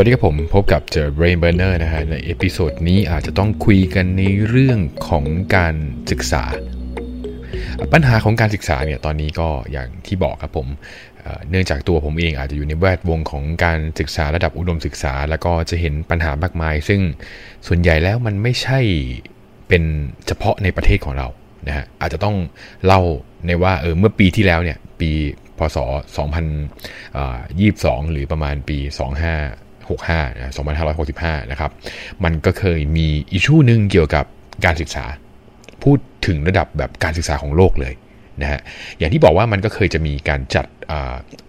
วัสดีครับผมพบกับเจอ Brain Burner นะฮะใน episode นี้อาจจะต้องคุยกันในเรื่องของการศึกษา ปัญหาของการศึกษาเนี่ยตอนนี้ก็อย่างที่บอกครับผมเนื่องจากตัวผมเองอาจจะอยู่ในแวดวงของการศึกษาระดับอุดมศึกษา แล้วก็จะเห็นปัญหามากมาย ซึ่งส่วนใหญ่แล้วมันไม่ใช่เป็นเฉพาะในประเทศของเรานะฮะอาจจะต้องเล่าในว่าเออเมื่อปีที่แล้วเนี่ยปีพศ 2022 หรือประมาณปี 2565นะ2565 นะครับ มันก็เคยมีอิชูหนึ่งเกี่ยวกับการศึกษา พูดถึงระดับแบบการศึกษาของโลกเลยนะฮะ อย่างที่บอกว่ามันก็เคยจะมีการจัดอ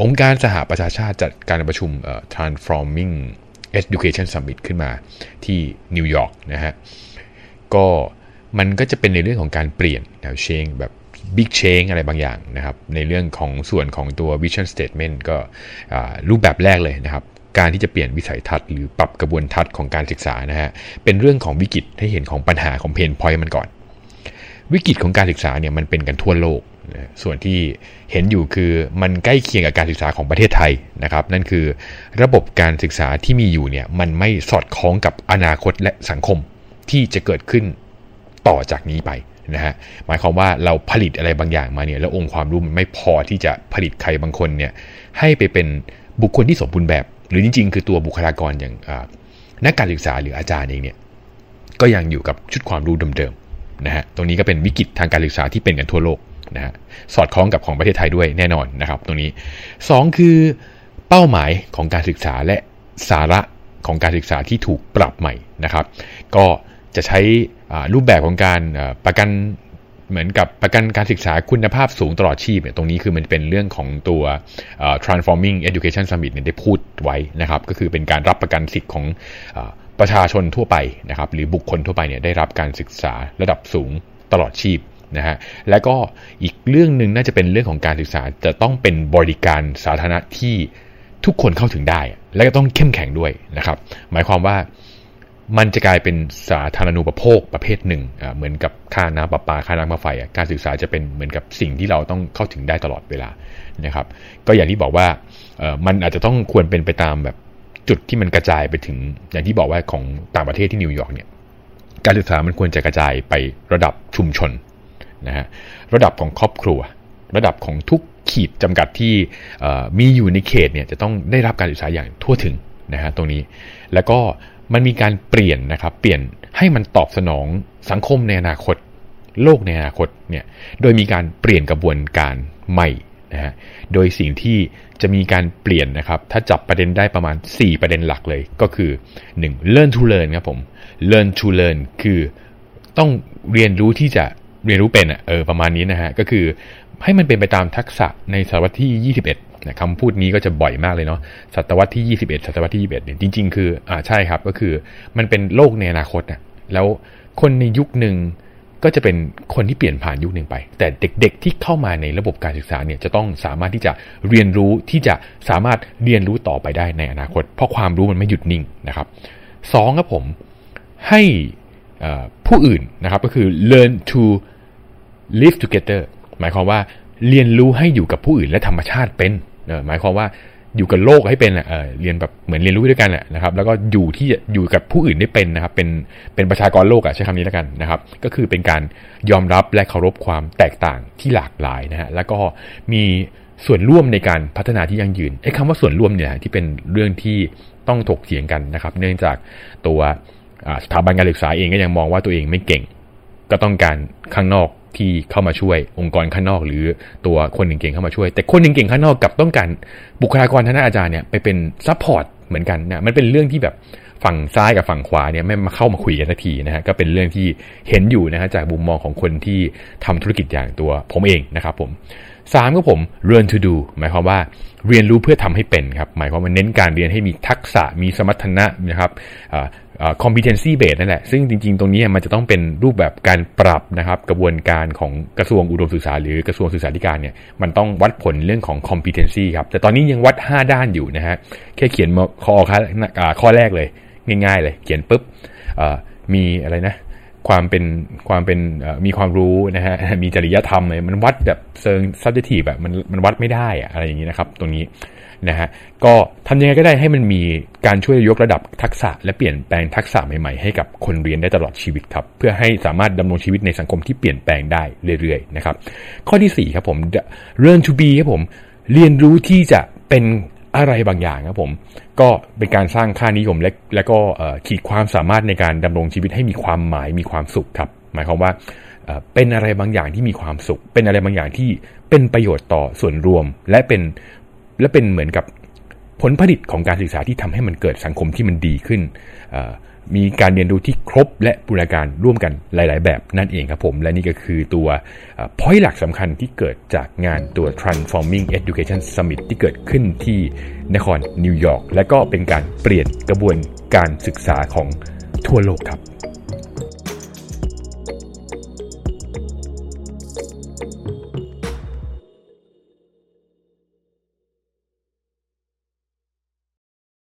องค์การสหประชาชาติจัดการประชุม Transforming Education Summit ขึ้นมาที่นิวยอร์กนะฮะ ก็มันก็จะเป็นในเรื่องของการเปลี่ยนแนวเชงแบบบิ๊กเชงอะไรบางอย่างนะครับ ในเรื่องของส่วนของตัว vision statement ก็รูปแบบแรกเลยนะครับ การที่จะเปลี่ยนวิสัยทัศน์หรือปรับกระบวนทัศน์ของการศึกษานะฮะเป็นเรื่องของวิกฤตให้เห็นของปัญหาของเพนพอยต์มันก่อน วิกฤตของการศึกษาเนี่ยมันเป็นกันทั่วโลกส่วนที่เห็นอยู่คือมันใกล้เคียงกับการศึกษาของประเทศไทยนะครับ นั่นคือระบบการศึกษาที่มีอยู่เนี่ยมันไม่สอดคล้องกับอนาคตและสังคมที่จะเกิดขึ้นต่อจากนี้ไปนะฮะหมายความว่าเราผลิตอะไรบางอย่างมาเนี่ยแล้วองค์ความรู้มันไม่พอที่จะผลิตใครบางคนเนี่ยให้ไปเป็นบุคคลที่สมบูรณ์แบบ หรือจริงๆ คือตัวบุคลากรอย่างนักการศึกษาหรืออาจารย์เองเนี่ยก็ยังอยู่กับชุดความรู้เดิมๆนะฮะตรงนี้ก็เป็นวิกฤตทางการศึกษาที่เป็นกันทั่วโลกนะฮะสอดคล้องกับของประเทศไทยด้วยแน่นอนนะครับ ตรงนี้ 2 คือเป้าหมายของการศึกษาและสาระของการศึกษาที่ถูกปรับใหม่นะครับ ก็จะใช้รูปแบบของการประกัน เหมือนกับประกันการศึกษาคุณภาพสูงตลอดชีพเนี่ยตรงนี้คือมันเป็นเรื่องของตัว transforming education summit เนี่ยได้พูดไว้นะครับ ก็คือเป็นการรับประกันสิทธิ์ของประชาชนทั่วไปนะครับ หรือบุคคลทั่วไปเนี่ยได้รับการศึกษาระดับสูงตลอดชีพนะฮะและก็อีกเรื่องหนึ่งน่าจะเป็นเรื่องของการศึกษาจะต้องเป็นบริการสาธารณะที่ทุกคนเข้าถึงได้ และก็ต้องเข้มแข็งด้วยนะครับ หมายความว่า มันจะกลายเป็นสาธารณูปโภคประเภทหนึ่ง เหมือนกับค่าน้ำประปา ค่าน้ำประไฟ การศึกษาจะเป็นเหมือนกับสิ่งที่เราต้องเข้าถึงได้ตลอดเวลานะครับ ก็อย่างที่บอกว่ามันอาจจะต้องควรเป็นไปตามแบบจุดที่มันกระจายไปถึง อย่างที่บอกว่าของต่างประเทศที่นิวยอร์กเนี่ย การศึกษามันควรจะกระจายไประดับชุมชนนะฮะ ระดับของครอบครัว ระดับของทุกขีดจำกัดที่มีอยู่ในเขตเนี่ยจะต้องได้รับการศึกษาอย่างทั่วถึง นะฮะตรงนี้ แล้วก็มันมีการเปลี่ยนนะครับ เปลี่ยนให้มันตอบสนองสังคมในอนาคต โลกในอนาคตเนี่ย โดยมีการเปลี่ยนกระบวนการใหม่นะฮะ โดยสิ่งที่จะมีการเปลี่ยนนะครับ ถ้าจับประเด็นได้ประมาณ 4 ประเด็นหลักเลย ก็คือ 1. learn to learn ครับผม learn to learn คือต้องเรียนรู้ที่จะเรียนรู้เป็นอะเออประมาณนี้นะฮะ ก็คือให้มันเป็นไปตามทักษะในศตวรรษที่21 นะคำพูดนี้ก็จะบ่อยมากเลยเนาะศตวรรษที่ 21ศตวรรษที่ 21เนี่ยจริง ๆ คืออ่าใช่ครับก็คือมันเป็นโลกในอนาคตนะแล้วคนในยุคหนึ่งก็จะเป็นคนที่เปลี่ยนผ่านยุคหนึ่งไป แต่เด็กๆที่เข้ามาในระบบการศึกษาเนี่ยจะต้องสามารถที่จะเรียนรู้ที่จะสามารถเรียนรู้ต่อไปได้ในอนาคต เพราะความรู้มันไม่หยุดนิ่งนะครับสองครับผมให้ผู้อื่นนะครับก็คือ learn to live together หมายความว่าเรียนรู้ให้อยู่กับผู้อื่นและธรรมชาติเป็น หมายความว่าอยู่กับโลกให้เป็นเเรียนแบบเหมือนเรียนรู้ด้วยกันแหละนะครับ แล้วก็อยู่ที่อยู่กับผู้อื่นได้เป็นนะครับ เป็นเป็นประชากรโลกอะใช้คำนี้แล้วกันนะครับ ก็คือเป็นการยอมรับและเคารพความแตกต่างที่หลากหลายนะฮะแล้วก็มีส่วนร่วมในการพัฒนาที่ยั่งยืนไอ้คำว่าส่วนร่วมเนี่ยที่เป็นเรื่องที่ต้องถกเถียงกันนะครับ เนื่องจากตัวสถาบันการศึกษาเองก็ยังมองว่าตัวเองไม่เก่ง ก็ต้องการข้างนอก ที่เข้ามาช่วยองค์กรข้างนอก หรือตัวคนเก่งๆเข้ามาช่วย แต่คนเก่งๆข้างนอกกลับต้องการบุคลากรทางอาจารย์เนี่ยไปเป็น support เหมือนกันนะมันเป็นเรื่องที่แบบฝั่งซ้ายกับฝั่งขวาเนี่ยไม่มาเข้ามาคุยกันสักทีนะฮะก็เป็นเรื่องที่เห็นอยู่นะฮะจากมุมมองของคนที่ทำธุรกิจอย่างตัวผมเองนะครับผม สามก็ผม learn to do หมายความว่าเรียนรู้เพื่อทำให้เป็นครับ หมายความว่าเน้นการเรียนให้มีทักษะมีสมรรถนะนะครับ competency base นั่นแหละ ซึ่งจริง ๆ ตรงนี้มันจะต้องเป็นรูปแบบการปรับนะครับ กระบวนการของกระทรวงอุดมศึกษา หรือกระทรวงศึกษาธิการเนี่ย มันต้องวัดผลเรื่องของ competency ครับ แต่ตอนนี้ยังวัด 5 ด้านอยู่นะฮะ แค่เขียนข้อข้อแรกเลย ง่าย ๆ เลย เขียนปุ๊บมีอะไรนะ ความเป็นความเป็นมีความรู้นะฮะมีจริยธรรมเลยมันวัดแบบเซิง subjective แบบมันมันวัดไม่ได้อะอะไรอย่างนี้นะครับ ตรงนี้นะฮะก็ทำยังไงก็ได้ให้มันมีการช่วยยกระดับทักษะ และเปลี่ยนแปลงทักษะใหม่ๆให้กับคนเรียนได้ตลอดชีวิตครับ เพื่อให้สามารถดำรงชีวิตในสังคมที่เปลี่ยนแปลงได้เรื่อยๆนะครับ ข้อที่4ครับผม learn to be ครับผมเรียนรู้ที่จะเป็น อะไรบางอย่างครับผม ก็เป็นการสร้างค่านิยมและและก็ขีดความสามารถในการดำรงชีวิตให้มีความหมายมีความสุขครับ หมายความว่าเป็นอะไรบางอย่างที่มีความสุข เป็นอะไรบางอย่างที่เป็นประโยชน์ต่อส่วนรวม และเป็นและเป็นเหมือนกับ ผลผลิตของการศึกษาที่ทำให้มันเกิดสังคมที่มันดีขึ้น มีการเรียนรู้ที่ครบและบูรณาการร่วมกันหลาย ๆ แบบนั่นเองครับผม และนี่ก็คือตัวพอยต์หลักสำคัญที่เกิดจากงานตัว Transforming Education Summit ที่เกิดขึ้นที่นครนิวยอร์กและก็เป็นการเปลี่ยนกระบวนการศึกษาของทั่วโลกครับ